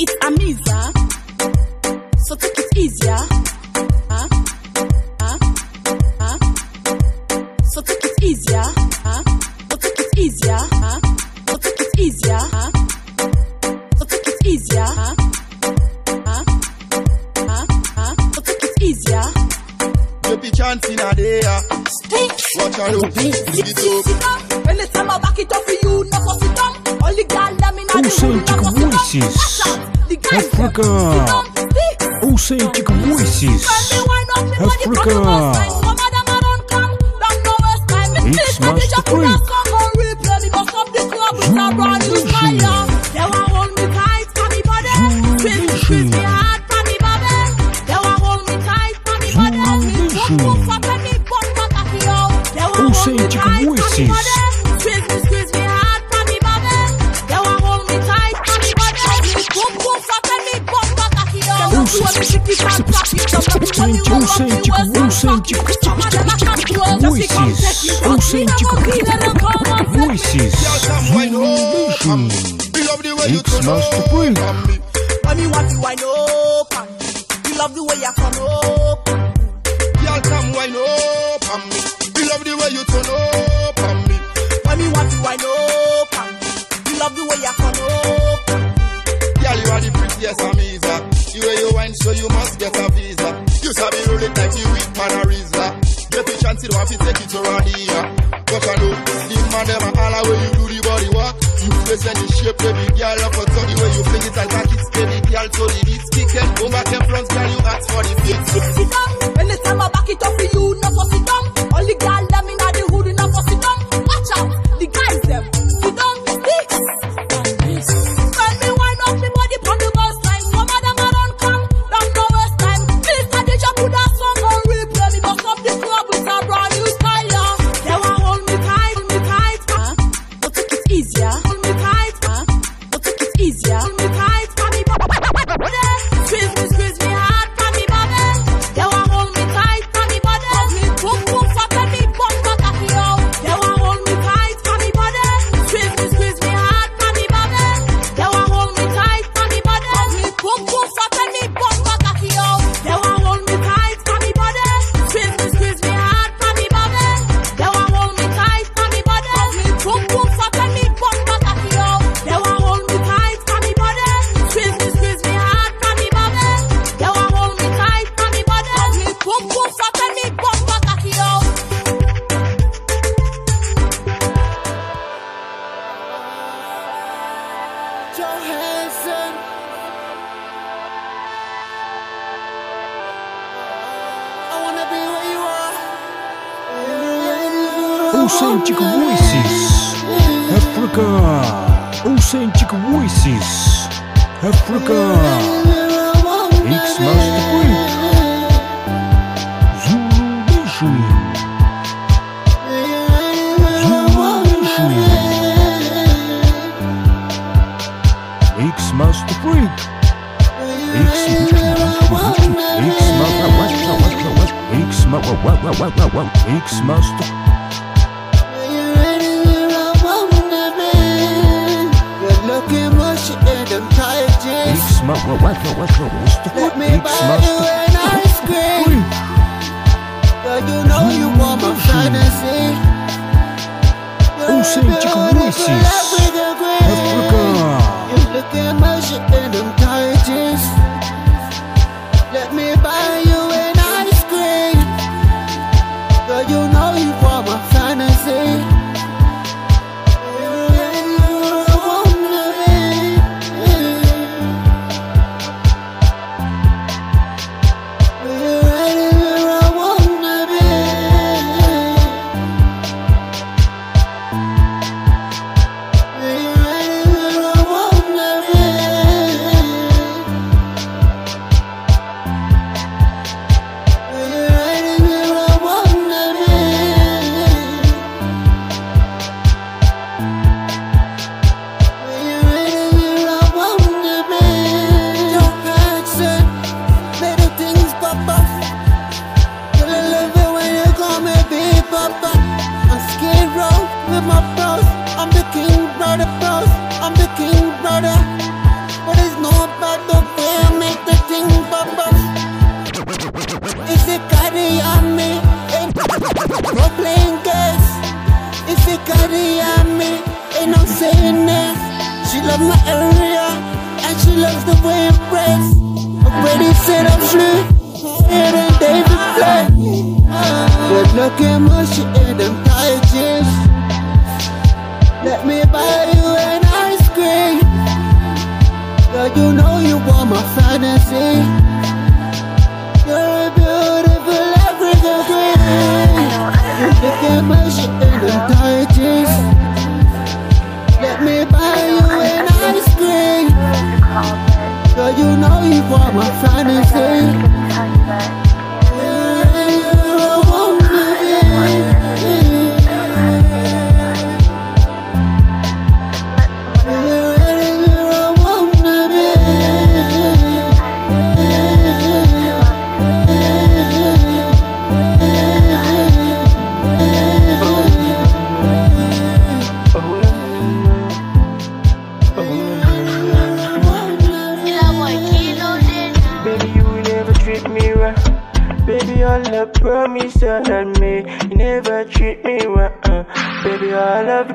It's a miser, so take it easier. Huh? Huh? Huh? So take it easier. Huh? So take it easier. Huh? So take it easier. Huh? So take it easier. Huh? Huh? Huh? So take it easier. Baby chance in a day. Stink. Watch out, look. Give it up. When they tell me back it up for you, no fuss it up. Only girl Authentic Voices Africa Authentic Voices Africa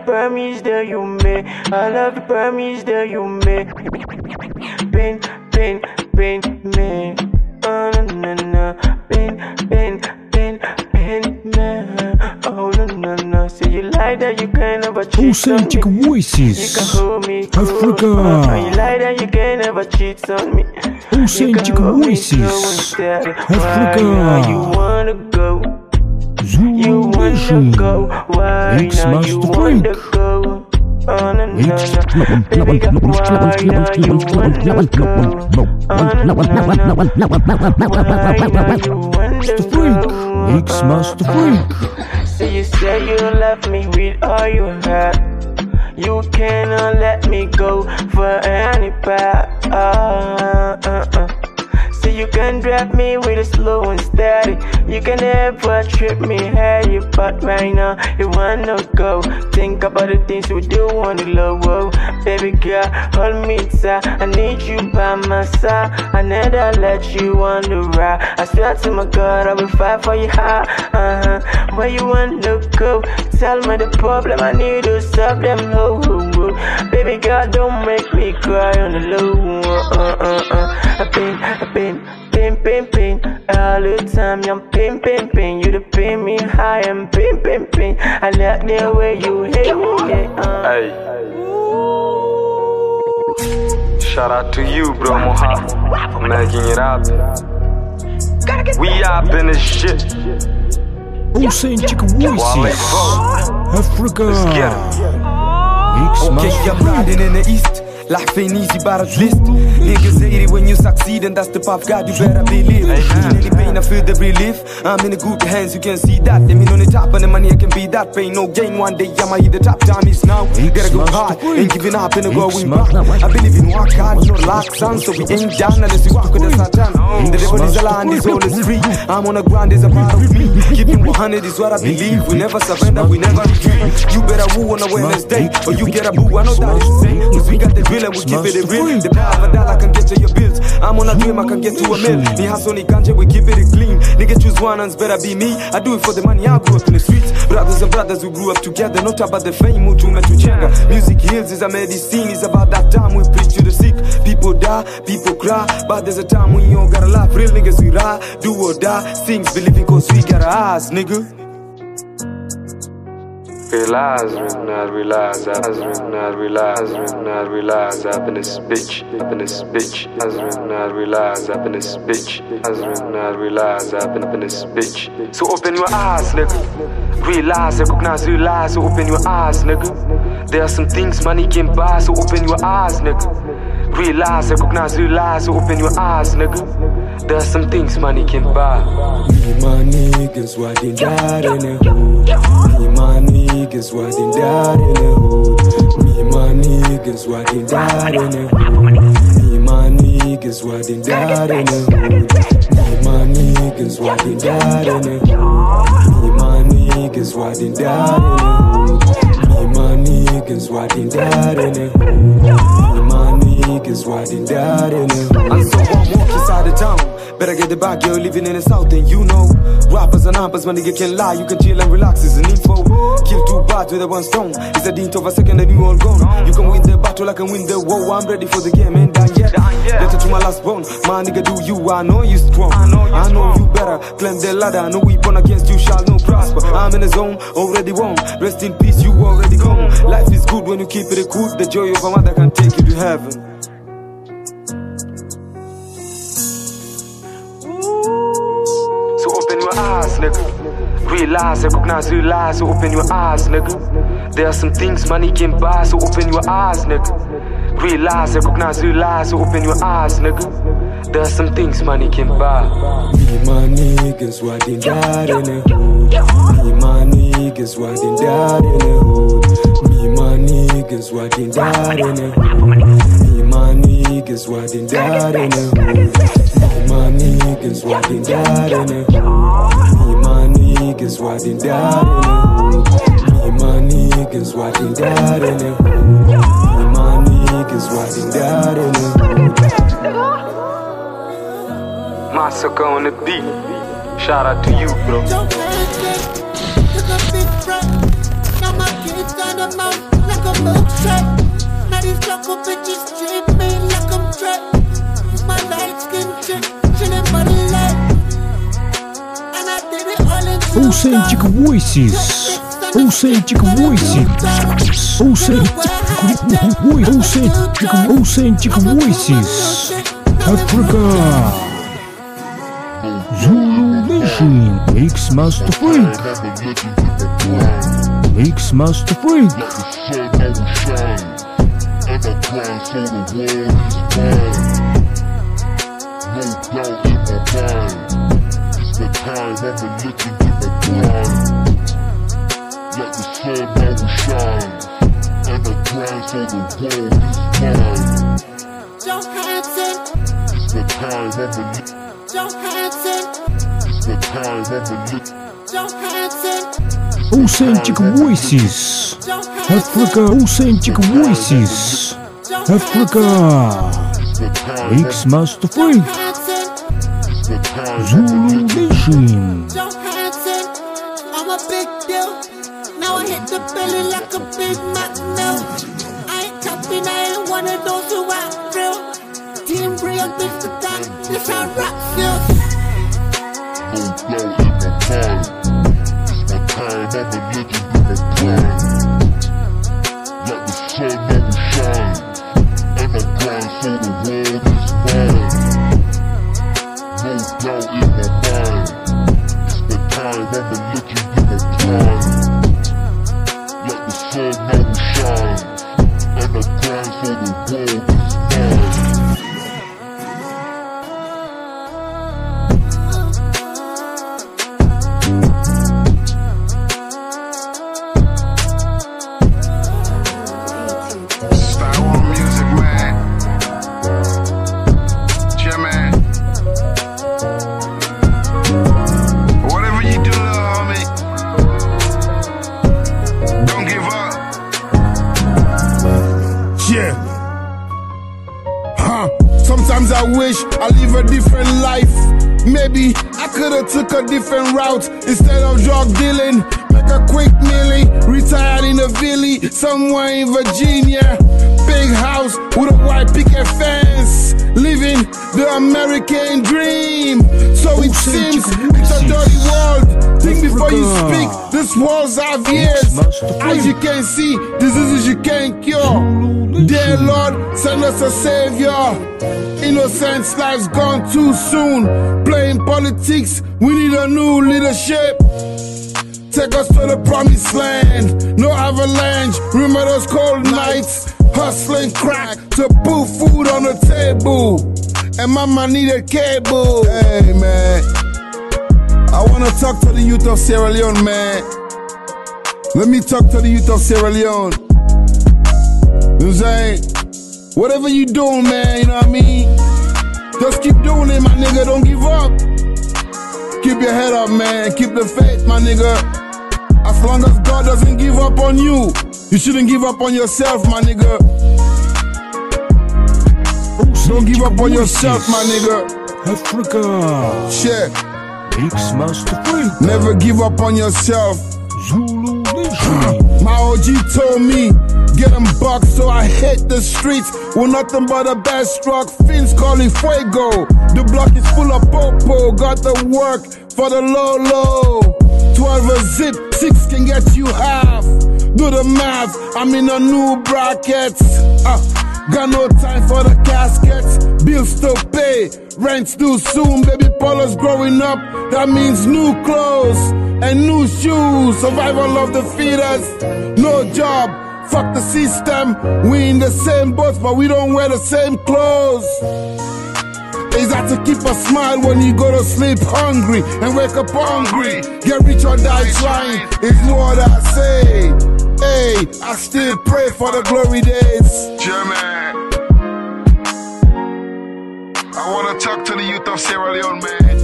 promise that you made, all of the promise that you made. Pain, pain, pain, me. Oh, no, no, no. Pain, pain, pain, pain, me. Oh, no, no, no. You like that, you can never cheat on Authentic me. You can voices. hold me close. Africa. Uh, you like that, you can never cheat on me. Authentic voices. Africa. Wanna Freak. Master Freak. So you say you love me with all you. You cannot let me go for any. You can drive me with a slow and steady. You can never trip me heavy, but right now you wanna go. Think about the things we do on the low. Baby girl, hold me tight. I need you by my side. I never let you on the ride. I swear to my God, I will fight for you high. Uh huh. Where you wanna go? Tell me the problem. I need to solve them low. Baby girl, don't make me cry on the low. Uh uh uh. uh. I pain, I pain, pain, pain, pain. All the time, I'm pain, pain, pain. You the pain me high and pain, pain, pain. I like the way you hate me. Yeah, uh. Hey. Shout out to you, bro, Moha. Making it up. We up in this shit. Authentic Wale voices. Okay, I'm riding in the east. Life ain't easy, but at least niggas hate it when you succeed, and that's the path God you better believe. Pain, I feel the relief. I'm in the good hands, you can see that. They mean on the top, and the money I can be that. Pain no gain. One day I'ma hit the top. Time is now. Gotta go hard, ain't giving up, and going back. I believe in work hard, no luck, son. So we ain't down unless we walk with the Satan. The devil is a land, his soul is free. I'm on the ground, there's a part of me. Keeping 100 is what I believe. We never surrender, we never retreat. You better woo on a Wednesday, or you get a boo. I know that is the same. Cause we got the drill and we keep it real. The power of a dollar can get to your bills. I'm on a dream, I can get to a mill. Me hustle, ni ganja, we keep it clean. Nigga choose one and it's better be me. I do it for the money, I grew up in the streets. Brothers and brothers, we grew up together. Not about the fame, mutu metuchenga. Music heals is a medicine, it's about that time we preach to the sick. People die, people cry, but there's a time when you don't gotta laugh. Real niggas we ride, do or die. Sings believing cause we got our eyes, nigga. Realize, recognize, realize, I recognize, realize, recognize, realize, up in this bitch, up in this bitch. I recognize, realize, up in this bitch. I recognize, realize, up in, up in this bitch. So open your eyes, nigga. Realize, recognize, realize, so open your eyes, nigga. There are some things money can buy, so open your eyes, nigga. Realize, recognize, realize, so open your eyes, nigga. There are some things money can buy. Me my niggas riding died in the hood. Me my niggas riding died in the hood. Me my niggas riding died in the hood. Me my niggas riding died in the hood. Me my niggas riding died in the hood. Me my niggas riding died in the hood. Me my niggas riding died in the hood. Me my niggas niggas riding that in the hood. And so I'm walking inside the town. Better get the bag, girl, living in the south, and you know. Rappers and hoppers, my nigga can lie, you can chill and relax, it's an. Kill two birds with a one stone. It's a dint of a second, and you all gone. You can win the battle, I can win the war. I'm ready for the game, and done yet. Letter to my last bone. My nigga, do you? I know you strong. I know you better. Climb the ladder, no weapon against you shall no prosper. I'm in the zone, already won. Rest in peace, you already gone. Life is good when you keep it good. The joy of a mother can take you to heaven. So open your eyes, nigga. Realize, recognize, realize, so open your eyes, nigga. There are some things money can buy, so open your eyes, nigga. Realize, recognize, realize, so open your eyes, nigga. There are some things money can buy. Me, my niggas, riding that in the hood. Me, my niggas, riding that in the hood. Me, my niggas, riding that in the hood. Me, my niggas, riding that in the hood. Me, my niggas, riding that in the hood. Me, my niggas, riding that in the hood. Me, my niggas, riding that in the hood. Me, my niggas, riding that in the hood. Massacre on the beat. Shout out to you, bro. Don't hesitate, took big breath. Now my kids on the mouth like a milkshake. Now these local bitches treat me like I'm trapped. Authentic Voices. Authentic Voices. Authentic Voices. Authentic Voices. Africa. Zulu Nation. Mix Master Freak. Mix Master Freak. No doubt in my mind. It's the time I've been looking water. Let the sun shine, and the prize for the world is mine. It's the time of the It's the time of the Authentic voices. Africa authentic voices. Africa. X Master Freak Zulu Nation deal. Now I hit the belly like a big Mac now. I ain't capping, I ain't one of those who act real. Team real, bring a that, this how rap feels. Oh, no, it's my time. It's my time, I'm a legend in my prime. Like the sun never shine. And I grind so the world is mine. No doubt in my mind. It's the time, I'm a legend. for the day. Instead of drug dealing. Make a quick milli, retired in a village somewhere in Virginia. Big house with a white picket fence, living the American dream. So it seems it's a dirty world. Think before you speak. This world's have years. As you can see, diseases you can't cure. Dear Lord, send us a savior. Innocence life's gone too soon. Playing politics, we need a new leadership. Take us to the promised land. No avalanche. Remember those cold nights? Hustling crack to put food on the table. And mama a cable. Hey, man. I wanna talk to the youth of Sierra Leone, man. Let me talk to the youth of Sierra Leone. You know what I'm saying? Whatever you doing, man, you know what I mean? Just keep doing it, my nigga. Don't give up. Keep your head up, man. Keep the faith, my nigga. As long as God doesn't give up on you, you shouldn't give up on yourself, my nigga. Don't give up on yourself, my nigga. Africa. Shit. Mix Master Freak. Never give up on yourself. Zulu Nation. My OG told me, get them bucks, so I hit the streets with nothing but a bad struck. Fins calling fuego. The block is full of popo. Got the work for the low low. 12 a zip, 6 can get you half. Do the math, I'm in a new bracket. Uh, got no time for the caskets. Bills to pay, rent's due soon. Baby Paula's growing up, that means new clothes and new shoes. Survival of the fittest, no job. Fuck the system, we in the same boat, but we don't wear the same clothes. Is that to keep a smile when you go to sleep hungry and wake up hungry? Get rich or die trying, is what I say. Hey, I still pray for the glory days. German. I wanna talk to the youth of Sierra Leone, man.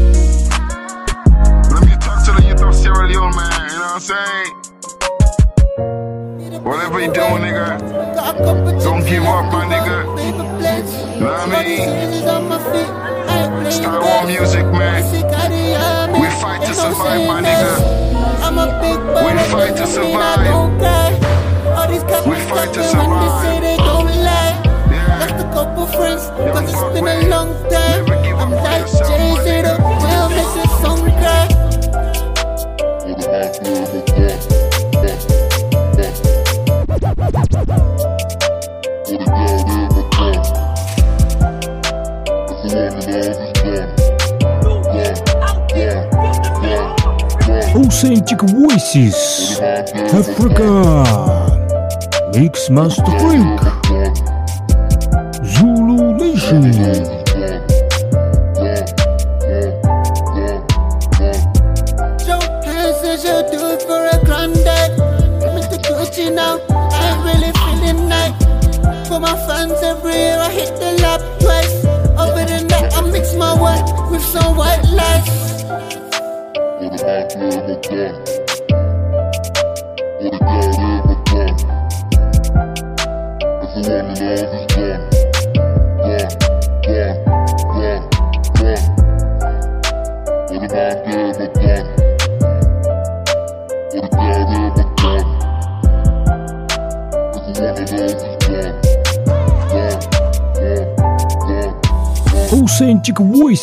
Let me talk to the youth of Sierra Leone, man. You know what I'm saying? Whatever you doing, nigga, don't give up, my nigga. Know what I mean? Start war music, man. We fight to survive, my nigga. I'm a big boy. We fight to survive. We fight to survive. Say they don't lie. Yeah. Lost a couple friends, Young cause it's buck, been a long time. Never give up I'm on like yourself, Jay my Z, the nigga. will make the Authentic Voices. Africa. Mix Master Freak. Zulu Nation.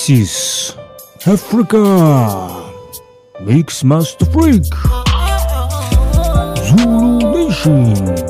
Voices. Africa. Mix Master Freak. Zulu Nation.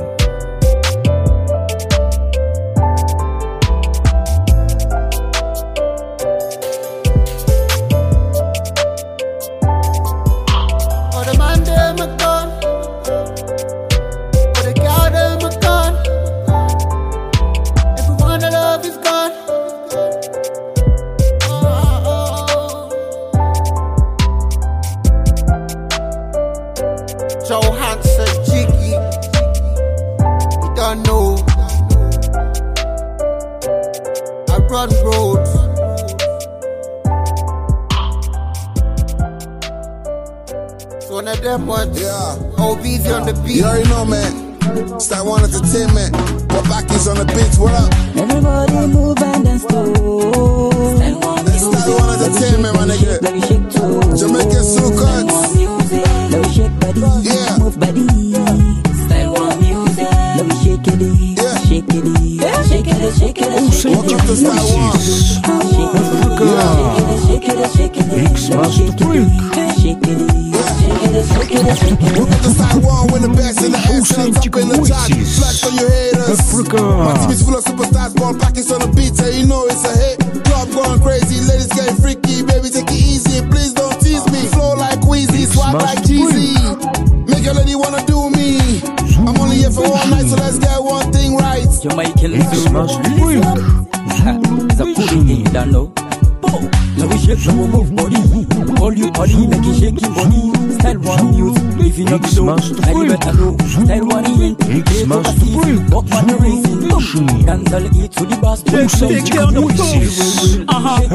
You already know, man. Start one entertainment.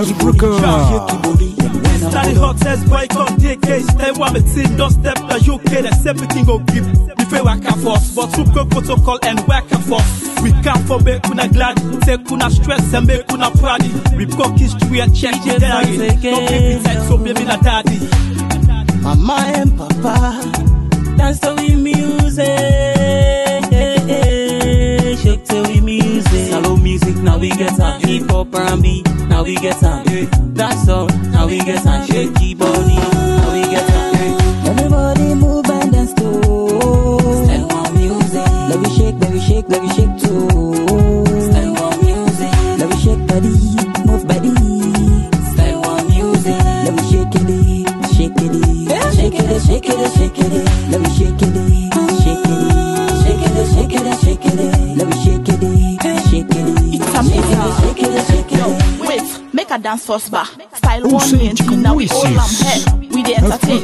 Africa. Study hottest boy come take case Stay one me team don't step the UK Then everything go give Before work and force But through go protocol and work and force We come for make una glad Take una stress and make una proud. We broke history and check it diary No baby tight so baby na daddy. Mama and Papa dance to we music, shake to we music. Shallow music now we get on hip hop R&B now we get on. That's all now we get on dance first bar. Style one Authentic main now we am voices. head. We the entertain.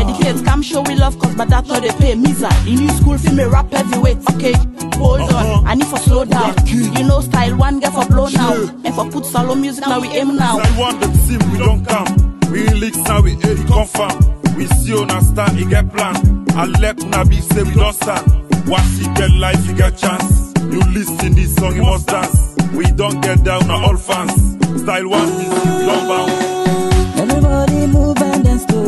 Educate, come show we love cause but that not they pay. Misa, in new school me rap heavyweight. Okay, hold uh-huh. on, I need for slow down. You know style one get for blow now. And for put solo music now we aim now. I want the team, we don't come. We leaks now, we hear it confirm. We see on a star, he get plan. I let una be say we don't stand. Watch it get life, you get chance. You listen this song, you must dance. We don't get down, are all fans. Style one, music, we don't bounce. Everybody move and dance to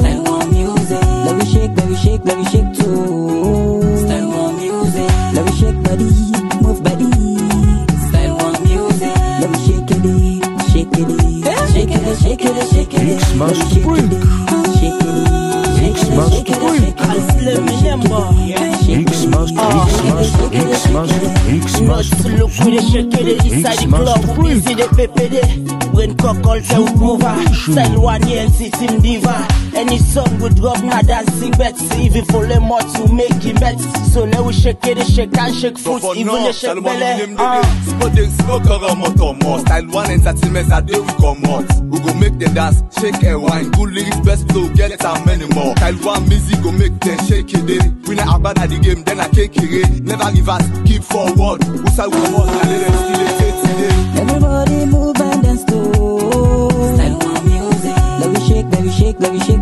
style more music. Let me shake, let me shake, let me shake too. Style more music. Let me shake body, move body. Style more music. Let me shake it, shake it, shake it, shake it, shake it. Mix Master Freak. Shake it, Mix Master Freak. Let me remember. Mix Master, Mix Master, Mix Master, Mix Master. Look with the shake it inside the Mix Master club. Freak. See the PPD. When cockle say we move Style one year and in diva. Any song drop na dancing bets. Even for to make him. So shake it, shake and shake foot. Even the shake belly. Ah. Style one entertainment, a day we come out. We go make them dance, shake and wine. Good lyrics, best flow, get it and many more. Style one music go make them shake it. We not bad at the game, then I it. Never keep forward. We say we come out, and let them still it today. Everybody move and dance to style more music. Let me shake, let me shake, let me shake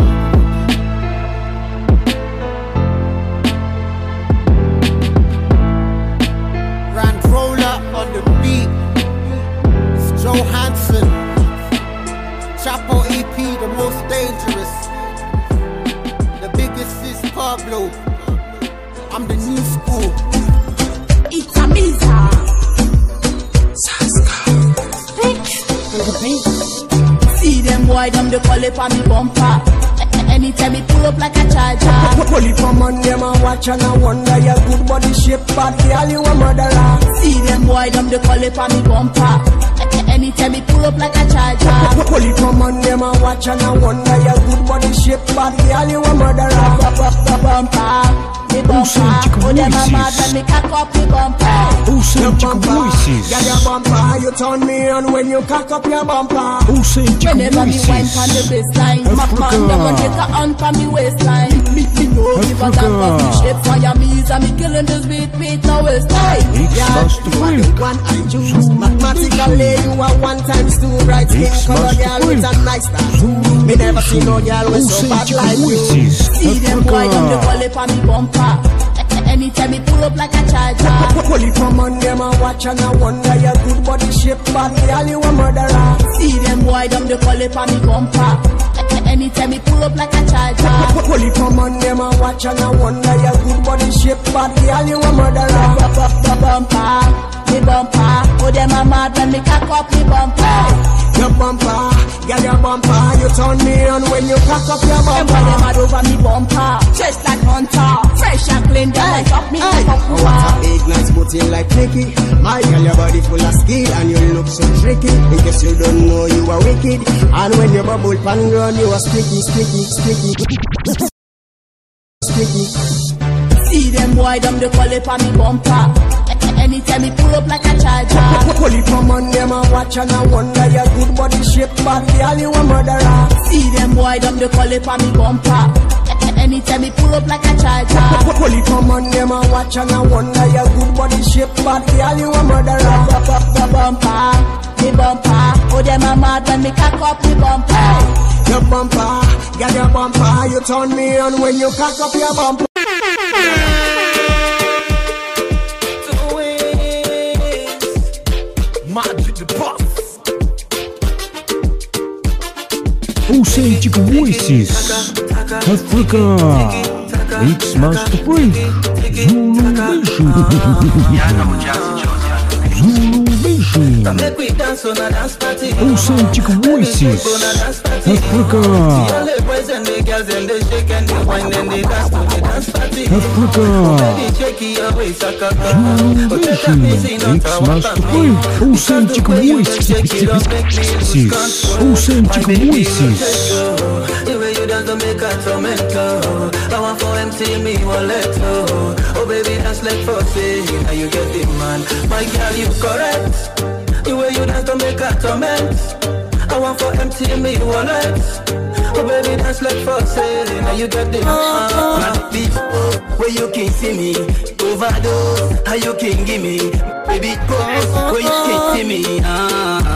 dangerous. The biggest is Pablo. I'm the new school. It's a Misa. Saska. See them boy, them they call it for me bumper. Anytime me pull up like a charger. Pull it from on them a watch and a wonder your good body shape, but girl you a murderer. See them boy, them they call it for me bumper. Anytime me pull up like a charger. It from on them and watch and I wonder your good body shape, but girl you a murderer. Bumper. Me bumper, oh them a mad when me cock up me bumper. Authentic voices. Girl your bumper, you turn me on when you cock up your bumper. Authentic Whenever me wine voices. pon the baseline, my man them a take a hand pon me waistline. Me me know give a damn for me shape fire me is and me killing this beat beat no waistline. X-Master You are the one I choose. Mathematically, you are one times two. Bright skin color girl with a nice tattoo. Me never see no girl with so bad Authentic like you. voices. See them boy them they call it for me bumper. Anytime me pull up like a charger. Pull it from on them and watch and I wonder your good body shape, but girl you a murderer. See them boy them they call it for me bumper. Anytime me pull up like a charger. Pull it from on them and watch and I wonder your good body shape, but girl you a murderer. Bumper, me bumper. Oh them a mad when me cock up me bumper. Your bumper, girl your bumper, you turn me on when you cock up your bumper. Them them mad over me bumper. Just like hunter, and clean. Them like up me like up Oh, what a big nice booty like Nicky. My girl, your body full of skill and you look so tricky. In case you don't know, you are wicked. And when you bubble pan run, you are sticky, sticky, sticky. Sticky. See them boy them they call it for me bumper. Anytime me pull up like a charger. Pull it from on them and watch and I wonder your good body shape, but girl, you a murderer. See them boy them they call it for me bumper. Anytime me pull up like a charger. Pull it from on them and watch and I wonder your good body shape, but girl, you a murderer. Bumper, me bumper. Oh them a mad when me cock up me bumper. Your bumper, girl, your bumper, you turn me on when you cock up your bumper. Authentic voices. Africa. X-Master Freak. Zulu Nation. Zulu Nation. Dance party. Authentic voices. Africa. Africa. Oh, Nation. shake it make me lose voices. control. Authentic voices. Rotate, oh. The way you dance don't make a tormento. I want for empty me wallet, oh. Oh baby, dance like for say, now you get the man. My girl, you correct. The way you dance don't make a torment. I want for empty me wallet. Oh baby, dance like for say, now you get the man. Beat, where you can see me, overdose, how you can give me, baby, pose, where you can see me, ah.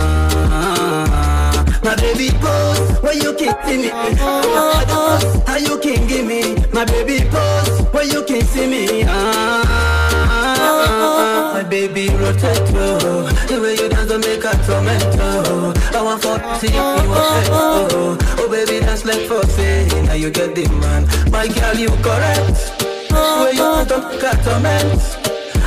My baby pose, where you see me, overdose, how you can give me, rotate, oh, the way you dance don't make a tormento. I want for see you want oh, oh baby dance like for say, now you get the man. My girl, you correct. Where you want to make a torment.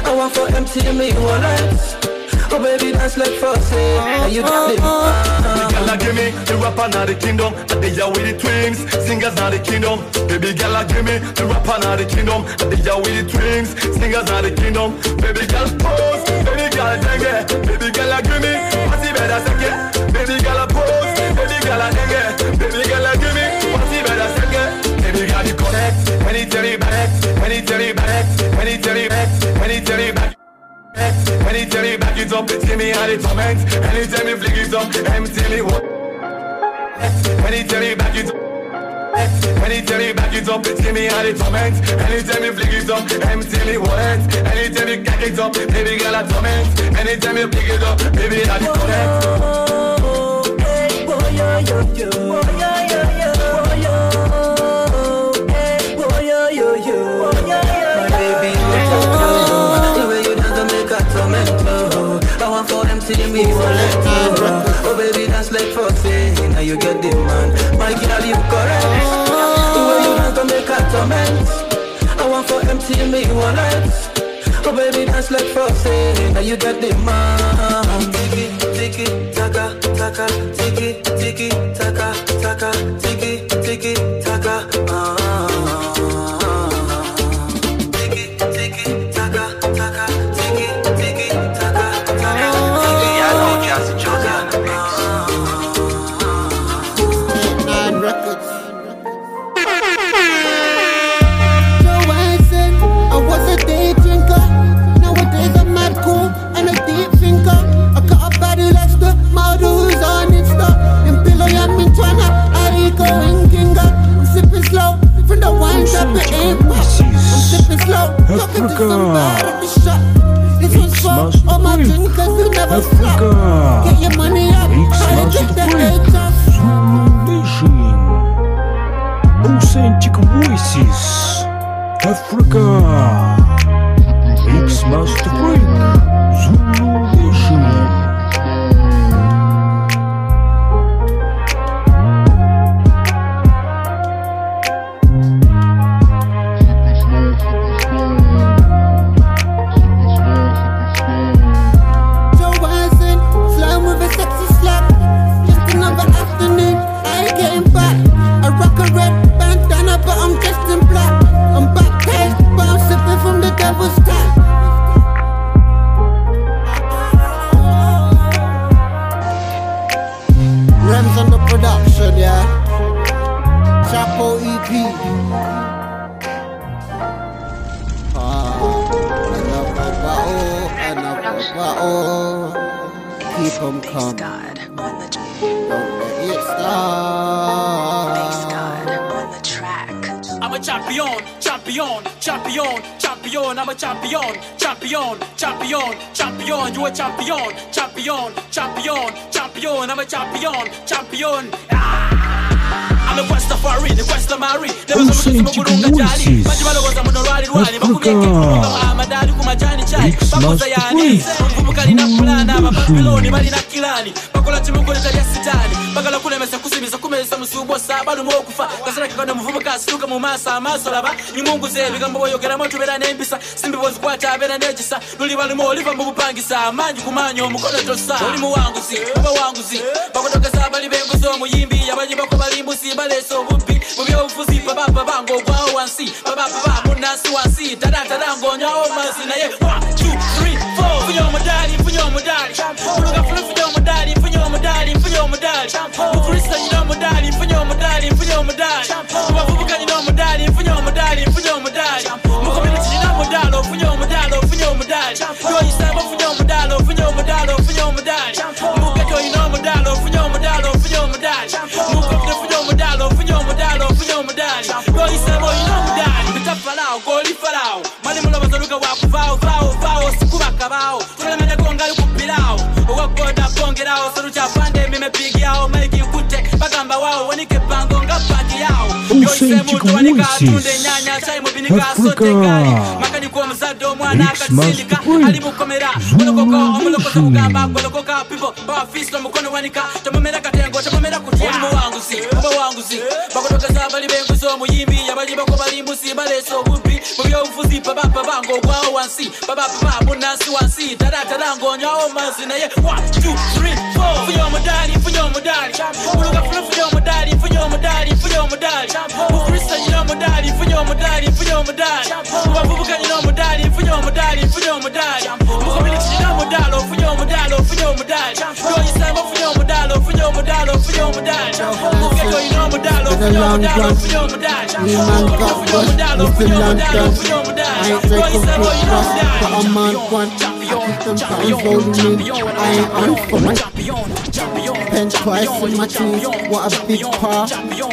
I want for empty me wallet. Oh baby, dance like say, now you get the man. Girl, give me the rapper now the kingdom. And they are with the twins, singers now the kingdom. Baby girl, give me the rapper now the kingdom. And they are with the twins, singers now the kingdom. Baby girl, pose, baby girl, dengue. Baby girl, give me, what's the better second? Baby girl, pose, baby girl, dengue. Baby girl, give me, what's the better second? Baby girl, you correct, anytime you back, anytime you back, anytime you back, anytime you back. Anytime you back it up, see me how the torment. Anytime you flick it up, empty me what? Anytime you back it up. Anytime you back it up, see me how the torment. Anytime you flick it up, empty me wallet. Anytime you cock it up, baby girl a torment. Anytime you pick it up, baby I the correct. For me wallet. Oh baby, that's like for say, now you get the man. My girl, you correct. The way you want don't make a torment. I want for see me wallet. Oh baby, that's like for say, now you get the man. Tiki, tiki, taka, taka, tiki, tiki, taka. Talking to simbibozikwata abeera n'ekisa luli balumu oliva mu bupangisa amaanyi kumanya omukono tosa. Oli muwanguzi oba wanguzi bakodokeza abali b'enguzi omuyimbi. Abayi bako balimbusi baleesa obubbi mu byobufuzi bababa bange ogwawo wansi. Bababa munansi wansi. Tadatala ng'onywawo mazzi naye 1 2 3 4 funye omudali funye omudali. Muluga fulu funye omudali funye omudali funye omudali. Mukrista nyina omudali funye omudali funye omudali. Mubavubuka nyina omudali funye omudali funye omudali omudali yoyisamba funye omudalo funye omudalo funye omudali mugeto oyina omudalo funye omudalo funye omudali mukofune funye omudalo funye omudalo funye omudali yoyisamba oyina omudali bitafalawo goli falawo mali mulobozaluga wakuvaawo vaawo vaawo sikuba kabaawo tulemenyeko ngali kupirawo owagoda bongerawo solukyapande emime pigyawo maiki nkute bagamba waawo wanike pango nga paki yawo Authentic voices. enyanya chayi mubinika asotegali Africa. makaniko omuzadde omwana Mix akasindika Master Break. ali mukomera golokoka omulokoza mugamba golokoka pipo bafisto mukono wanika temumera katengo temumera kutya. Oli muwanguzi oba wanguzi. Bakotokeza abali b'enguzi omuyimbi abali bako balimbusi baleesa obubbi mu byobufuzi pabapa bange ogwawo wansi. Babapa munansi wansi. Tadatala ng'onywawo mazzi naye. 1 2 3 4 funye omudali funye omudali. Muluga fulu funye omudali funye omudali funye omudali. Mukrista nyina omudali funye omudali funye omudali. Mubavubuka nyina omudali funye omudali funye omudali mukominiti nyina omudalo funye omudalo funye omudali yoyisamba funye omudalo funye omudalo funye omudali mugeto yina omudalo Been a funye long omudalo time. funye omudali Me man got bust, it's a long time. I ain't straight from foot cross, but I'm on one. I keep them pounds rolling me. I ain't on for my pen twice in my jeans. What a big car.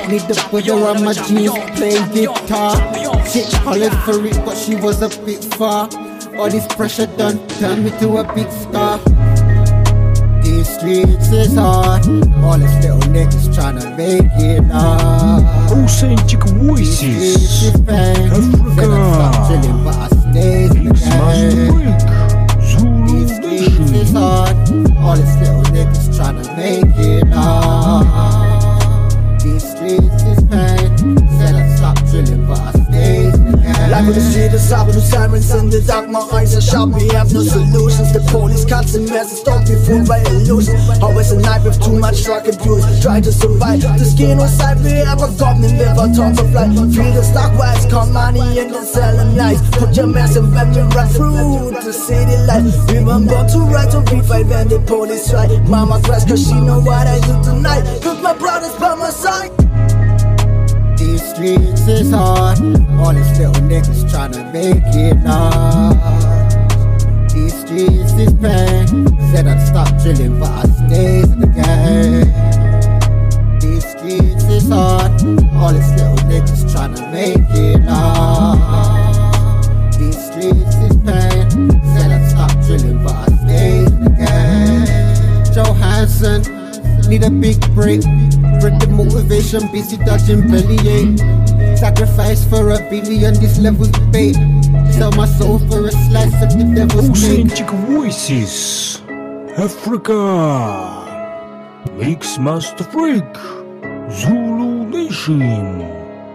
Need the butter on my jeans, playing guitar. Shit hollered for it, but she was a bit far. All this pressure done turned me to a big star. These streets is hard. All these little niggas tryna make it hard. Authentic voices. Africa. Chilling, but I stay in These streets is hard. All these little niggas tryna make it hard. Life street is up sirens in the dark. My eyes are sharp, we have no solutions. The police cuts and messes, don't be fooled by illusion. Always a night with too much drug abuse. Try to survive. The skin on side, we have a goblin liver, tons of light. Feel the stock wise, count money and then sell them nice. Put your and weapon right through the city light. We were born to ride to revive when the police try. Mama cries cause she know what I do tonight. Cause my brother's by my side these streets is hard. All these little niggas trying to make it large. These streets is pain. Said I'd stop drilling, but I stayed in the game. These streets is hard. All these little niggas trying to make it large. These streets is pain. Said I'd stop drilling, but I stayed in the game. Johansson need a big break. Break the motivation, busy dodging bellyache. Sacrifice for a billion, this level's bait. Sell my soul for a slice of the devil's cake. Authentic Voices Africa Mix Master Freak Zulu Nation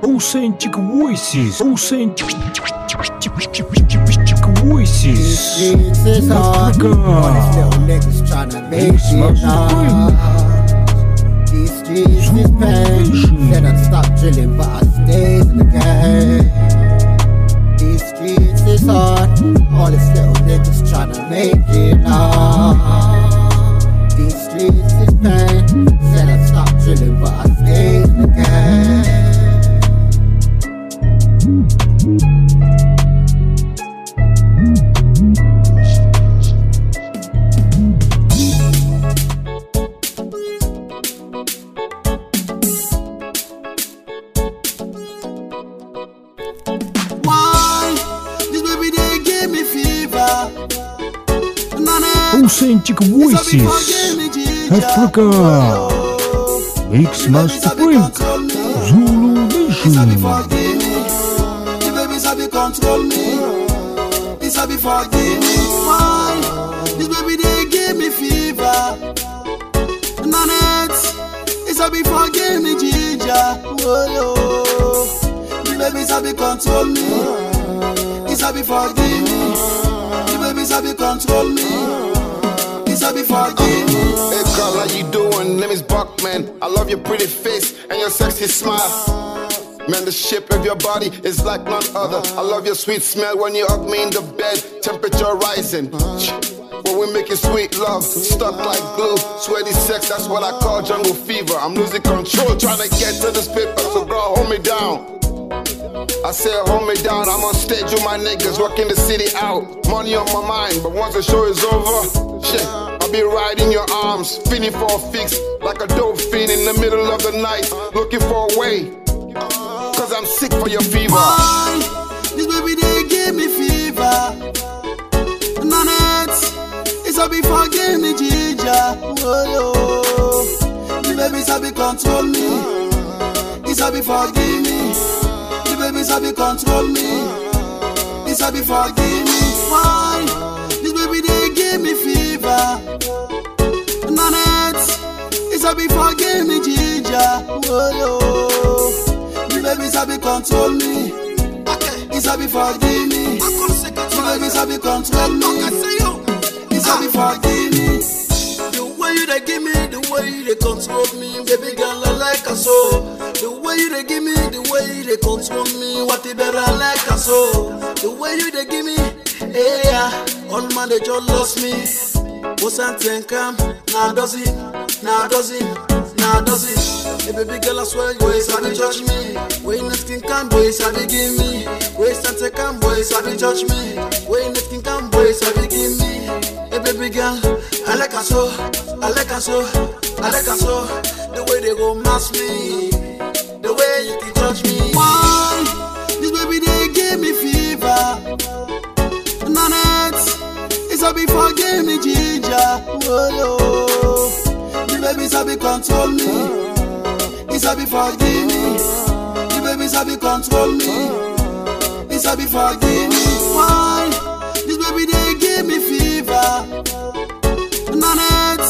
Authentic Voices Authentic Voices This is hard. All these Africa little niggas tryna make Mix it Master Freak hard. These streets is pain. Said I'd stop drilling, but I stayed in the game. These streets is hard. All these little niggas tryna make it hard. These streets is pain. Said I'd stop drilling, but I stayed in the game. 1986. Africa Mix Master Freak Zulu Nation. sabi forgive me, Ginger. Oh, yo. The baby sabi control me. This sabi forgive me. The baby sabi control me. Forgive. Hey girl, how you doing? Name is Buckman. I love your pretty face and your sexy smile. Man, the shape of your body is like none other. I love your sweet smell when you hug me in the bed. Temperature rising. When we making sweet love, stuck like glue, sweaty sex, that's what I call jungle fever. I'm losing control, trying to get to this paper, so girl, hold me down. I said, hold me down. I'm on stage with my niggas, working the city out. Money on my mind, but once the show is over, shit, I'll be in your arms, feeling for a fix, like a dope fiend in the middle of the night, looking for a way. Cause I'm sick for your fever. Why? This baby they give me fever. Nanette, it's a be forgive me, ginger. Oh, yo. The baby sabi control me. It's a be forgive me. The baby sabi control me. It's a be forgive me. Why? Fever. Nanette, it's a be forgive me, ginger. Oh, yo. The baby sabi control me. He sabi forgive me. The baby sabi control me. He sabi forgive me. The way you they give me, the way you they control me, baby girl I like her so. The way you they give me, the way you they control me, what the better I like her so. The way you they give me, yeah, on man they just lost me. Thing come? Now does it? Now does it? Now does it? Hey baby girl I swear you always have judge me. When nothing come, boys have give me. And take come, boys have judge me. When nothing come, boys have give me. Hey baby girl, I like her so, I like her so, I like her so. The way they go mass me, the way you can touch me. Why? This baby they give me fever. Nanette, it's a be forgive me, ginger. Oh. The baby sabi control me. It's a be forgive me. The baby sabi control me. It's a be forgive me. Why? This baby they give me fever. Nanette,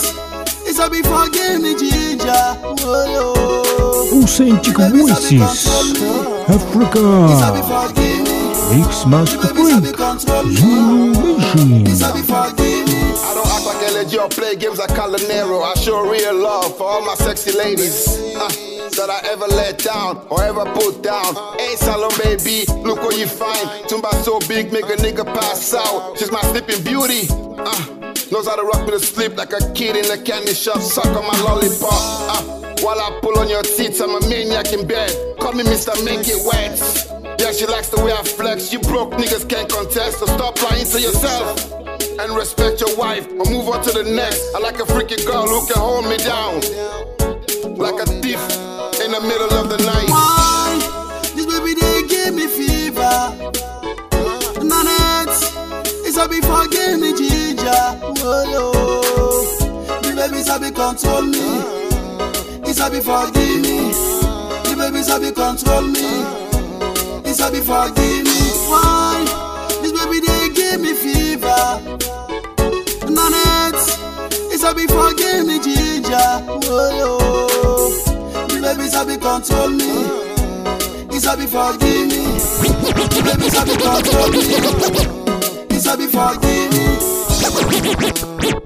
it's a be forgive me, ginger. Oh, yo. Authentic Voices Africa Mix Master Freak Zulu Nation Or play games like Calanero. I show real love for all my sexy ladies. uh, that I ever let down or ever put down. Hey, Salon baby, look what you find. Tumba so big, make a nigga pass out. She's my sleeping beauty. Uh, knows how to rock me to sleep like a kid in a candy shop. Suck on my lollipop. Uh, while I pull on your teeth, I'm a maniac in bed. Call me Mr. Make It Wet. Yeah, she likes the way I flex. You broke niggas can't contest, so stop lying to yourself. And respect your wife, or move on to the next. I like a freaky girl who can hold me down. Like a thief in the middle of the night. Why? This baby they give me fever. Nanette, it's a be forgive me, ginger. Yo. The baby sabi control me. It's a be forgive me. The baby sabi control me. It's a be forgive me. Why? This baby they give me fever. Nanette, it's a be forgive me ginger. Oh, yo. The baby sabi control me. It's a be forgive me. The baby sabi control me. It's a be forgive yeah.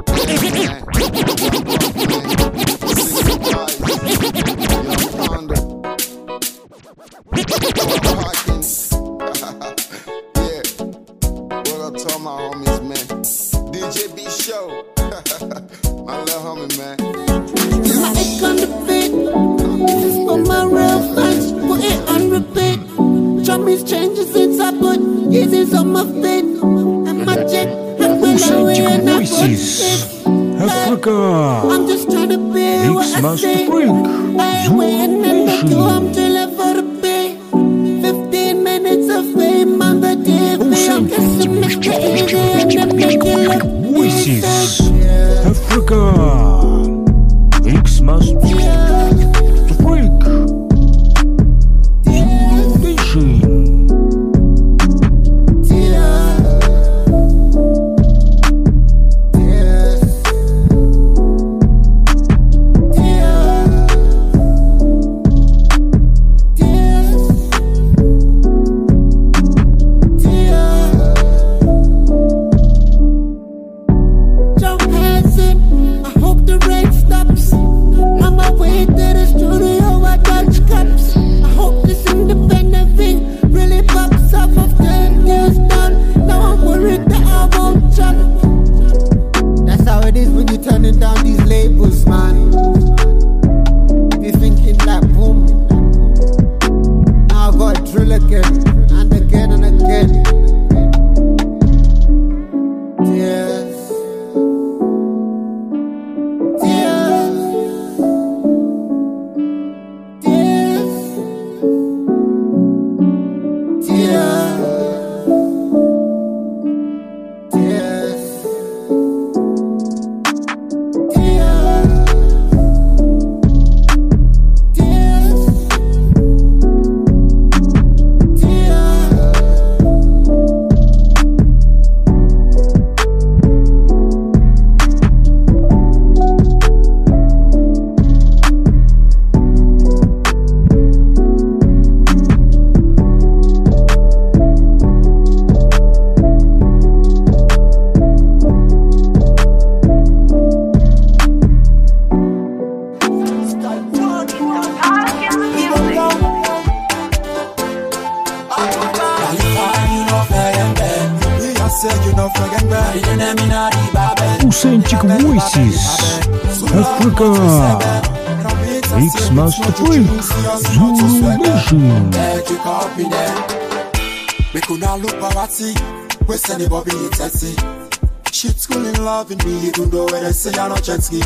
Jet ski.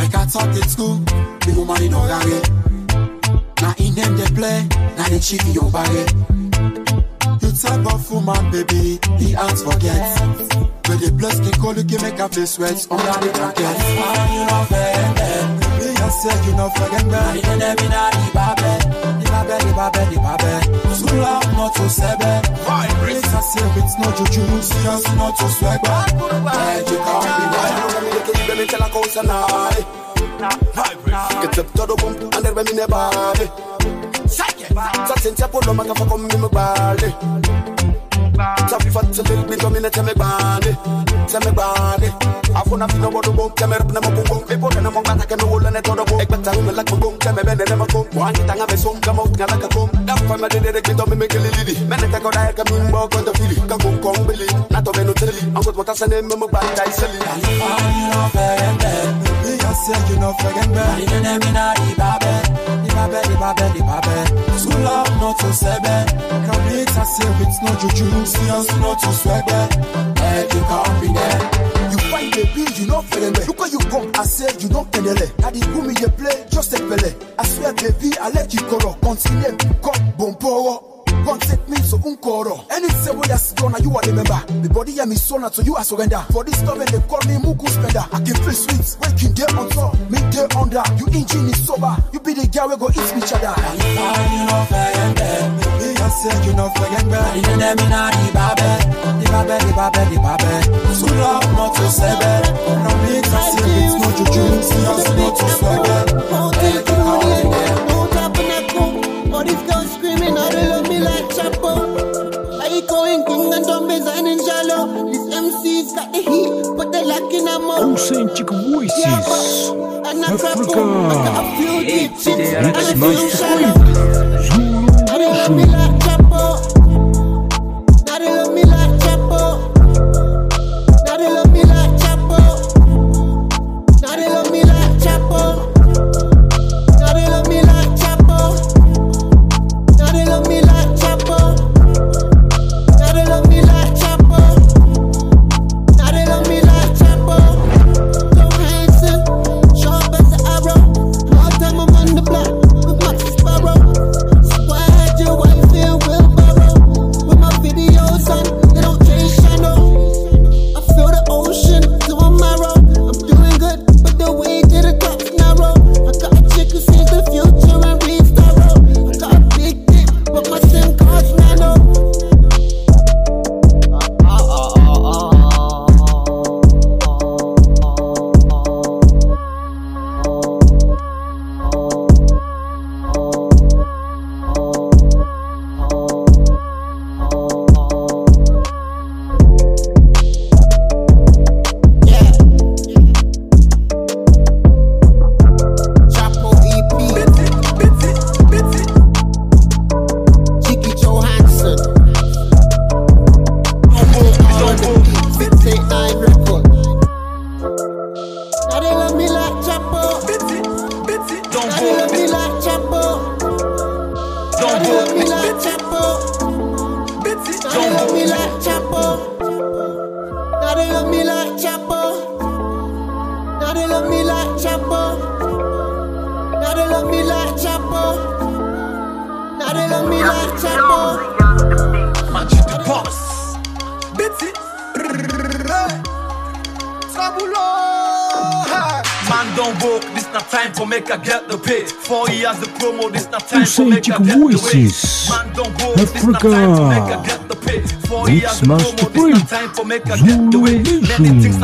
Make I talk it school, the woman in Orare. Now in them they play, now they cheat your body. You type of woman, baby, the hands forget. When the bless can call you, can make a face sweat under the blanket. You know fair, me I say you know forget me. You know me not the babe, the babe, the babe, the babe. So love not to sebe. Vibrate. I say it's not juju, serious not to swag. Magic can't be tell a coast and I. Get up to the boom, and then me never. Tient pour l'homme qui fait comme me. Ça fait fat, c'est le bit comme une teme bande. Teme bande. Afuna fino bodo bom, teme rap na mo bom. E por na mo bata ke no wala ne todo bom. Ek bata me lak mo bom, teme bene ne mo bom. Wan tanga be som, kama ngala ka bom. Da fa me de de de me me kili lili. Mene ka ko da ka min bo ko to fili. Ka ko ko beli. Na to beno teli. An ko to sene me mo ba dai seli. Me I say you know forget me. You know me not the babe, the babe, the babe, the babe. So love not to sebe. Come meet I say it's no juju, serious not to swag. Magic can't be there. You find the bill, you know them. Look where you come, I say you don't tell it. Now the room you play, just a pele. I swear, baby, I let you go. Continue, come, bon power. God take me so unkoro. Any say what that's done, you are the member. The body and me soul, not to you I surrender. For this love and they call me Mugu spender. I can feel sweet, waking day on top, me day under. You engine is sober, you be the girl we go eat each other. you know fair I say you know fair bad. You know me na di babe, di babe, di babe, di babe. So love not to say bad. No me to say it's no juju. See us not to say bad. Take it on the air. Don't tap on that coke. All Authentic voices. Africa. It's to time. Zulu.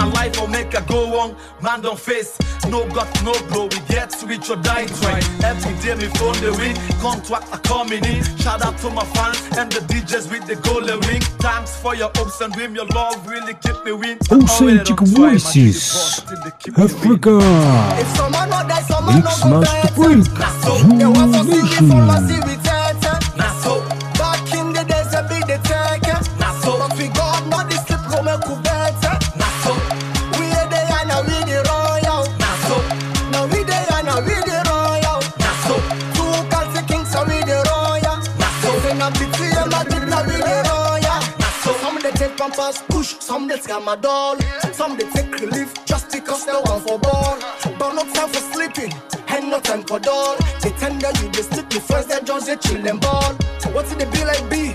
Life will make I go wrong. Man don't face, no got no blow. We get switch or die trying. Every day me phone the ring, contract are coming in. Shout out to my fans and the DJs with the golden ring. Thanks for your hopes and dream, your love really keep me win. Authentic voices. Africa. Mix Master. Freak. To Zulu some they scam a doll, some they take relief just because they want for ball. But no time for sleeping, and no time for doll. They tell you just sleep with friends that just they chill and ball. What's it they be like be?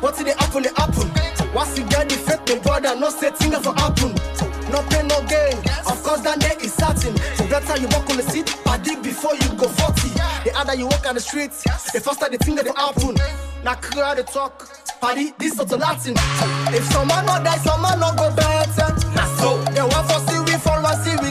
What's it they happen they happen? What's the fake me brother? No say thing for happen. No pain no gain. Of course that day is certain. So better you walk on the seat, paddy before you go 40. The other you walk on the streets, the faster the thing that they happen. Now clear the talk. Paddy, this is the Latin. If someone not die, someone not go better. Nah so. They want for see we fall, see we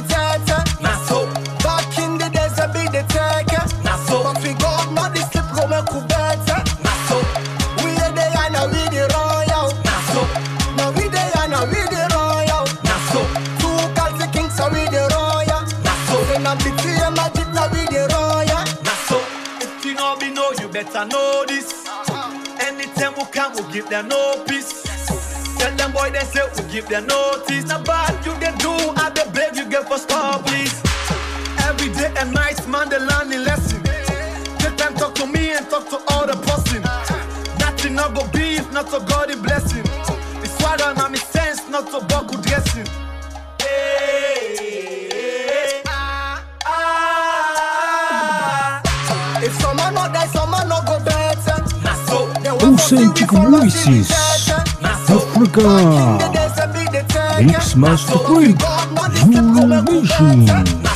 Anytime we give them no peace. Tell them boy they say we give them notice. Now bad you they do, I they beg you get for stop please. Every day and night, man, they learning lesson. Take time talk to me and talk to all the person. Nothing not go be if not to God the blessing. It's why I am sense not to buckle Authentic Voices. Africa. Mix Master Freak. Zulu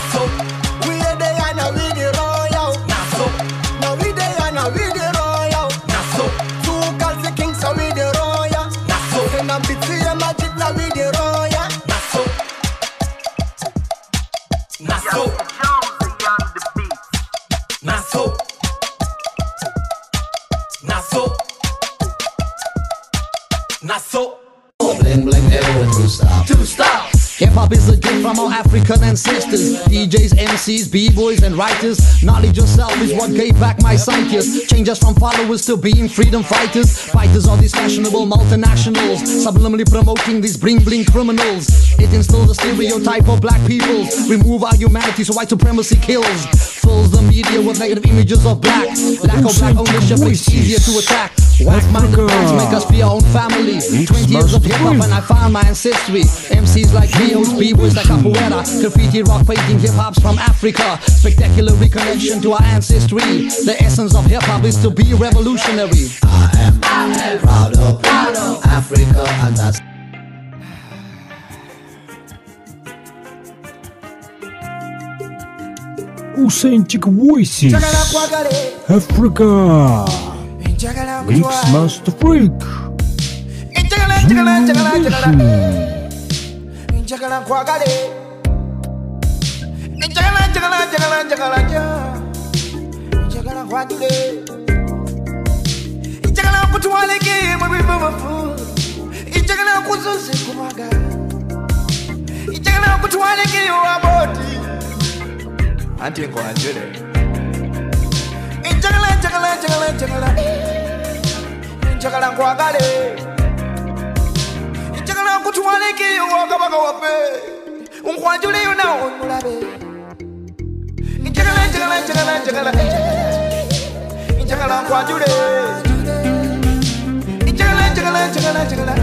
African ancestors. DJs, MCs, B-boys, and writers. Knowledge yourself is what gave back my psychics. Change us from followers to being freedom fighters. Fighters of these fashionable multinationals. Subliminally promoting these bling bling criminals. It instills a stereotype of black people. Remove our humanity so white supremacy kills. Fills the media with negative images of black. Lack of black ownership makes it easier to attack. Whack minded facts make us fear our own family. 20 years of hip hop and I found my ancestry. MCs like Leos, B-boys like Capoeira. Graffiti, rock, painting, hip hops from Africa. Spectacular reconnection to our ancestry. The essence of hip hop is to be revolutionary. I am proud of, proud of Africa and that's Authentic Voices. Africa. Mix Master Freak. Zulu Nation. njagala nkwagale njagala njagala njagala njagala njagala nkwagale njagala waffe nawe mulabe njagala njagala njagala njagala njagala njagala njagala njagala njagala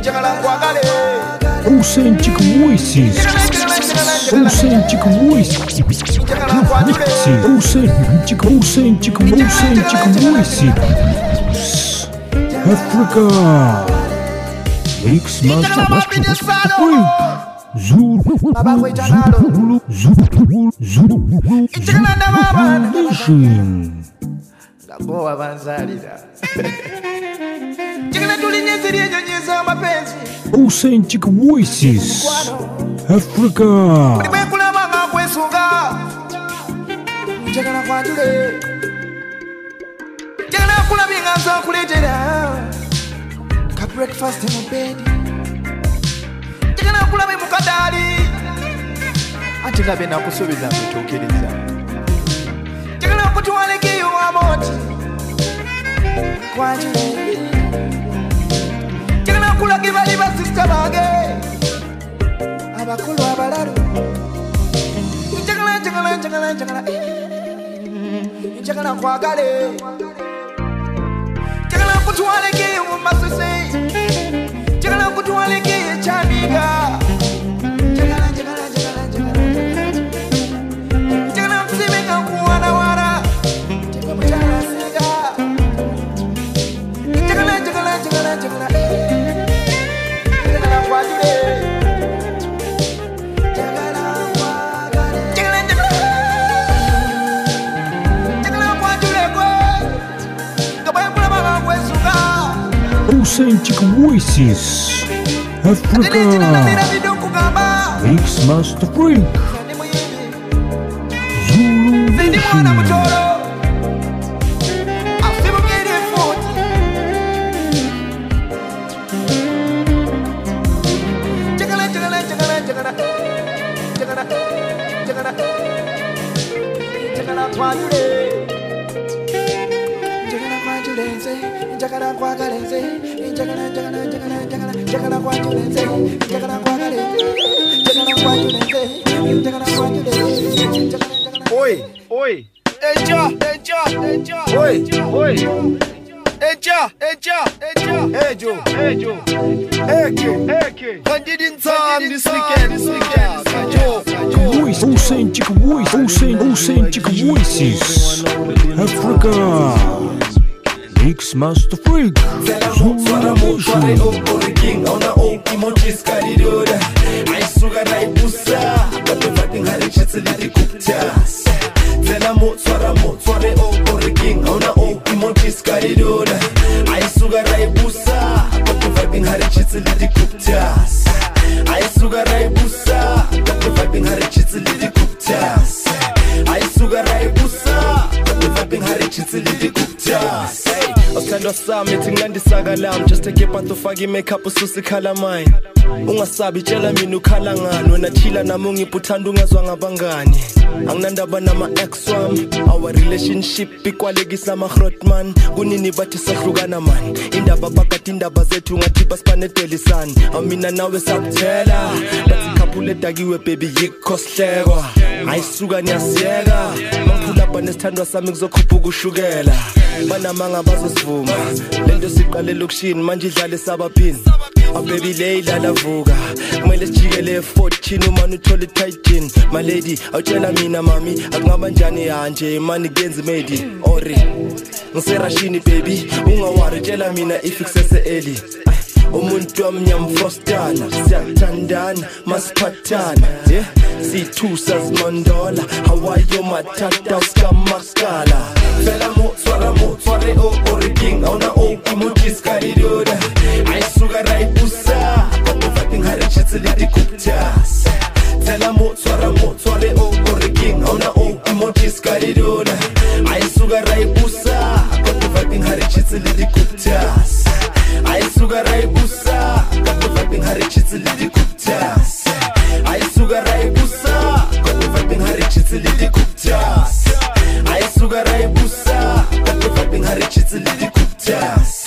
njagala nkwagale Authentic Voices. Authentic Voices. Authentic, authentic, authentic Voices. Africa. Mix Master Master Freak. Zulu, Zulu, Zulu, Zulu, Zulu Nation. gagowa banzalira njagala tulinye ziri enyonyi amapenzi Authentic Voices. Africa. buli bwekulaba nga nkwesunga njagala kwanjule njagala kulabye nga nza nkuleetera ka breakfast mu bedi njagala kulabe mu kadaali ate labe nakusuubiza mutuukiriza njagala kutwalekeyo amoti kwanjule njagala kulage bali basisita bange? Abakulu abalalu. Njagala njagala njagala njagala eh, njagala nkwagale njagala nkutwalekeyo mu masose njagala nkutwalekeyo ekyamiga Authentic Voices. Africa. Mix Master. Zulu nze njagala njagala njagala njagala njagala nkwajule nze njagala nkwagale njagala nkwajule nze njagala nkwajule nze Oi, oi. Eja, eja, eja. Oi, oi. Eja, eja, eja. Ejo, ejo. Eke, eke. Kanjidin time this weekend, this weekend. Kajo, kajo. Voice, authentic voice, authentic, authentic voices. Africa. Geeks Master Freak. Zwana mushu King auna oki mochiska didoda Aisuka naibusa Kapevati ngari chetsi liti kuptas Tela motswara motswane okore king auna oki mochiska didoda Aisuka naibusa Kapevati ngari chetsi liti kuptas Aisuka naibusa Kapevati ngari chetsi liti kuptas Aisuka naibusa Kapevati ngari chetsi liti kuptas Hey. Osithandwa sami thi ngandisaka lami just take iphanto ufake i-makeup ususe ikhala mine. Ungasabi tshela mina ukhala ngani. Wena chila nami ungiphi uthanda ungezwa ngabangani. Anginandaba nama-ex wami. Our relationship ikwalekisa ama-hrotman kunini bathi sehlukana mani indaba bakade indaba zethu ngathi basibanedelisani awumina nawe sakuthela. Bathi khaphule edakiwe bebi yikho sihlekwa ayisuka niyasiyeka. Mangiphulapha nesithandwa sami kuzokhupha ukushukela. Banamanga bazosivuma. Lento siqale elokishini manje idlale sabaphini. Abebi le idlala vuka. Kumele sijikele e-14 umane uthole ititin malady awutshela mina mami akungaba njani yanje? Mani kuyenza imedi ori ngiserashini baby ungawari tshela mina if kusese eli umuntu wamnyamfrostana siyathandana masiphathana ye sithusa simandola hawayo mathata uskamaskala fela motshwara motshware o oreking a ona oki motiskadidoda e a isuka e ra e ipusa kotofating ga rechetse le dikoptas fela motshwara motshware o oreking a ona oki motiskadidoda a isuka ra ipusa kotofating ga rechetse le dikoptas a isuka ra ipusa kotofating ga rechetse le dikoptas sugarai busa. Quando vai bem haricitzi lidi kuptas Ai sugarai busa. Quando vai bem haricitzi lidi kuptas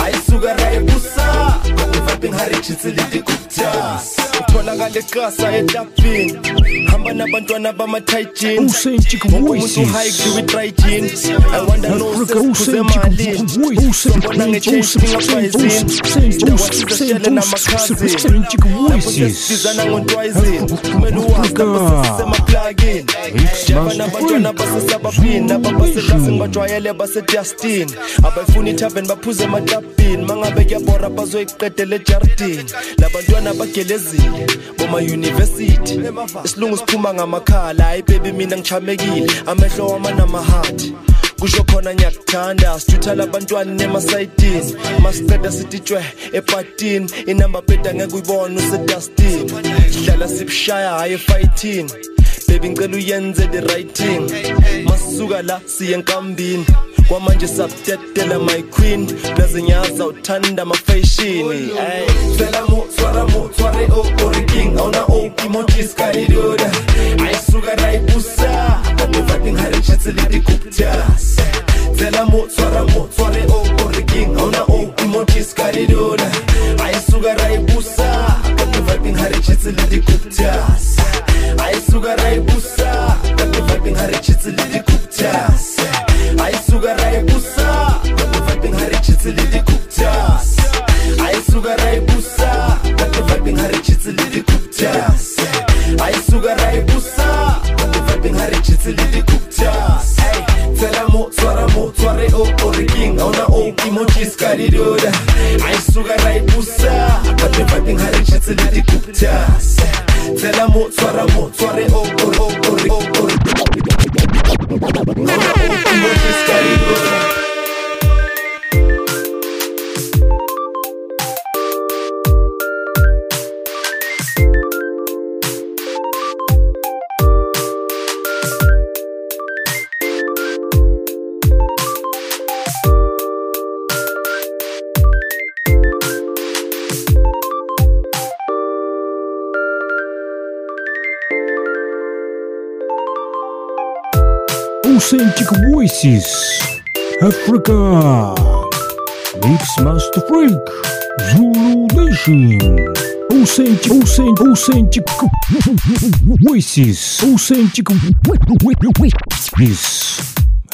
Ai sugarai busa. Quando vai bem haricitzi de kuptas utholakale kasa etapini hamba nabantwana bama-titin umuntu uhike kwitrigin iwanda nosephuze malini sombona nge-change ngingaprizini sidakwasizeshele namakhazini lapho sesibizana ngontwayizini kumele uwazi lapho nabantwana basesabaphini ababaseklasini bajwayele basedustini abayifuna ithaveni baphuze ematapini mangabe kuyabora bazoyiqedela ejardini labantwana bagelezile bomayunivesithi isilungu siphuma ngamakhala. Hayi bebi mina ngichamekile. Amehlo wama namahathi kusho khona ngiyakuthanda. Sithutha labantwana nemasayitini masiceda sititshwe epatini inamba plate angeke uyibone usedustini. Sihlala sibushaya hhayi efayithini bebi ngicela uyenze the right thing masisuka la siye enkambini. Kwamanje sabtetela my queen. Nazinyaza uthanda amafashini fela mo la mutsoare o orking auna o kimochis karidoda aisuka raibusa adovating harichatsili kuptas tela mutsoara mutsoare o orking auna o kimochis karidoda aisuka raibusa adovating harichatsili kuptas aisuka raibusa adovating harichatsili kuptas aisuka raibusa adovating Ai kuptas aisuka raibusa vibing haricitsi le di-cooptas a yi suka ra yi busa the vibing haricitsi le di-cooptas tsela mo tshwara mo tshware o ore king a ona o emojis ka didoda a yi suka ra yi busa the vibing haricitsi le di-cooptas tsela mo tshwara mo tshware o ore ore ore ore emojis ka didoda Authentic Voices Africa. Mix Master Freak Zulu Nation. Authentic, authentic, authentic Voices Authentic Voices.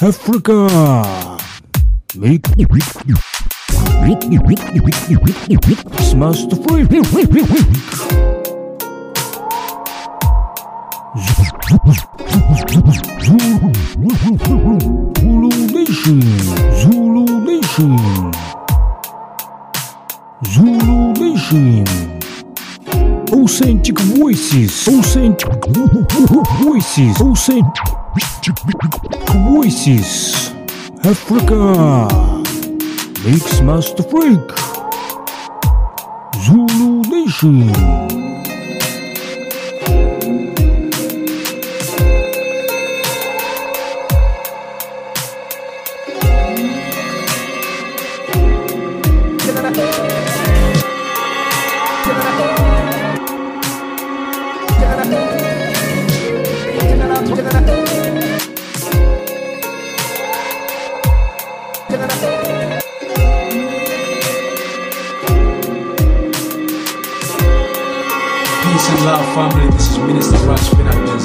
Africa. Mix Master Freak Zulu Nation, Zulu Nation, Zulu Nation. Authentic voices, authentic voices, authentic voices. Africa, Mix Master Freak, Zulu Nation.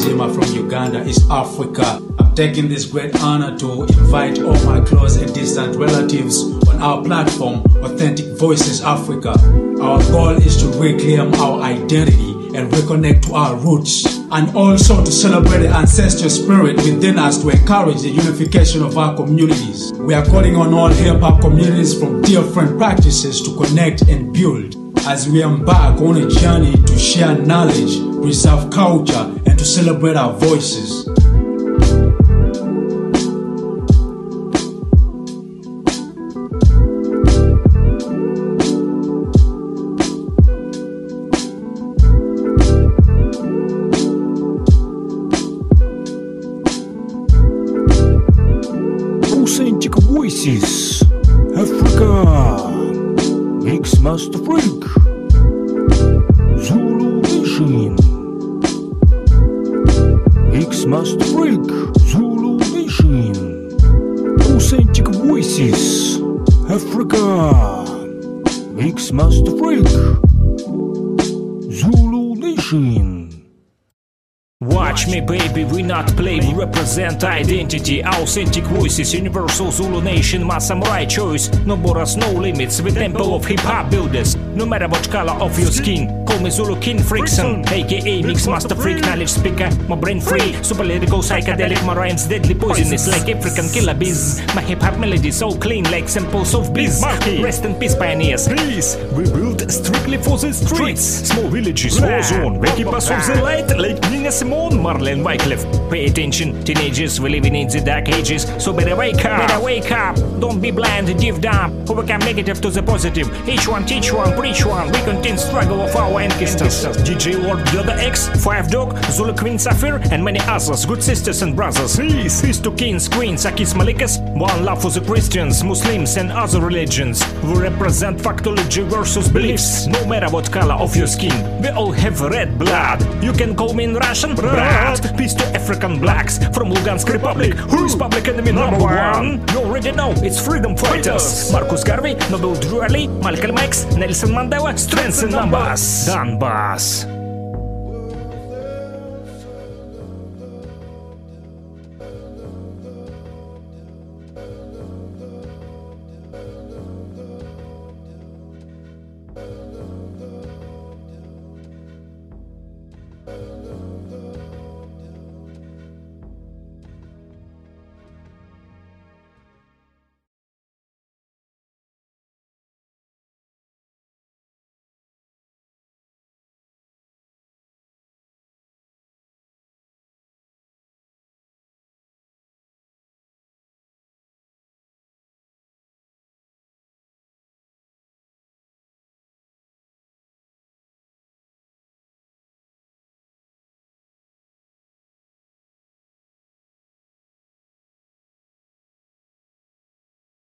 Benzema from Uganda, East Africa. I'm taking this great honor to invite all my close and distant relatives on our platform, Authentic Voices Africa. Our goal is to reclaim our identity and reconnect to our roots, and also to celebrate the ancestral spirit within us to encourage the unification of our communities. We are calling on all hip hop communities from different practices to connect and build as we embark on a journey to share knowledge, preserve culture, to celebrate our voices. Represent identity, authentic voices, universal Zulu nation, my samurai choice. No borders, no limits, the temple of hip hop builders. No matter what color of your skin, call me Zulu King Frickson, aka Mix Master Freak, knowledge speaker, my brain free, super lyrical, psychedelic, my rhymes deadly poisonous like African killer bees. My hip hop melody so clean like samples of bees. Rest in peace, pioneers. Please, we built strictly for the streets, small villages, war zone, where keep us of the light like Nina Simone, Marlene Wycliffe. Pay attention, teenagers, we living in the dark ages, so better wake up, better wake up. Don't be blind, give up, overcome negative to the positive. Each one teach one, preach one. We continue struggle of our ancestors. DJ Lord Yoda X, Five Dog, Zulu Queen Sapphire, and many others. Good sisters and brothers. Peace, peace to kings, queens, Akhis Malikas. One love for the Christians, Muslims, and other religions. We represent factology versus beliefs. No matter what color of your skin, we all have red blood. You can call me in Russian, brat. Peace to African blacks from Lugansk Republic. Who is public enemy number one? You already know it's freedom fighters. Marcus Garvey, Noble Drew Ali, Malcolm X, Nelson Mandela, strengths in numbers. Donbass.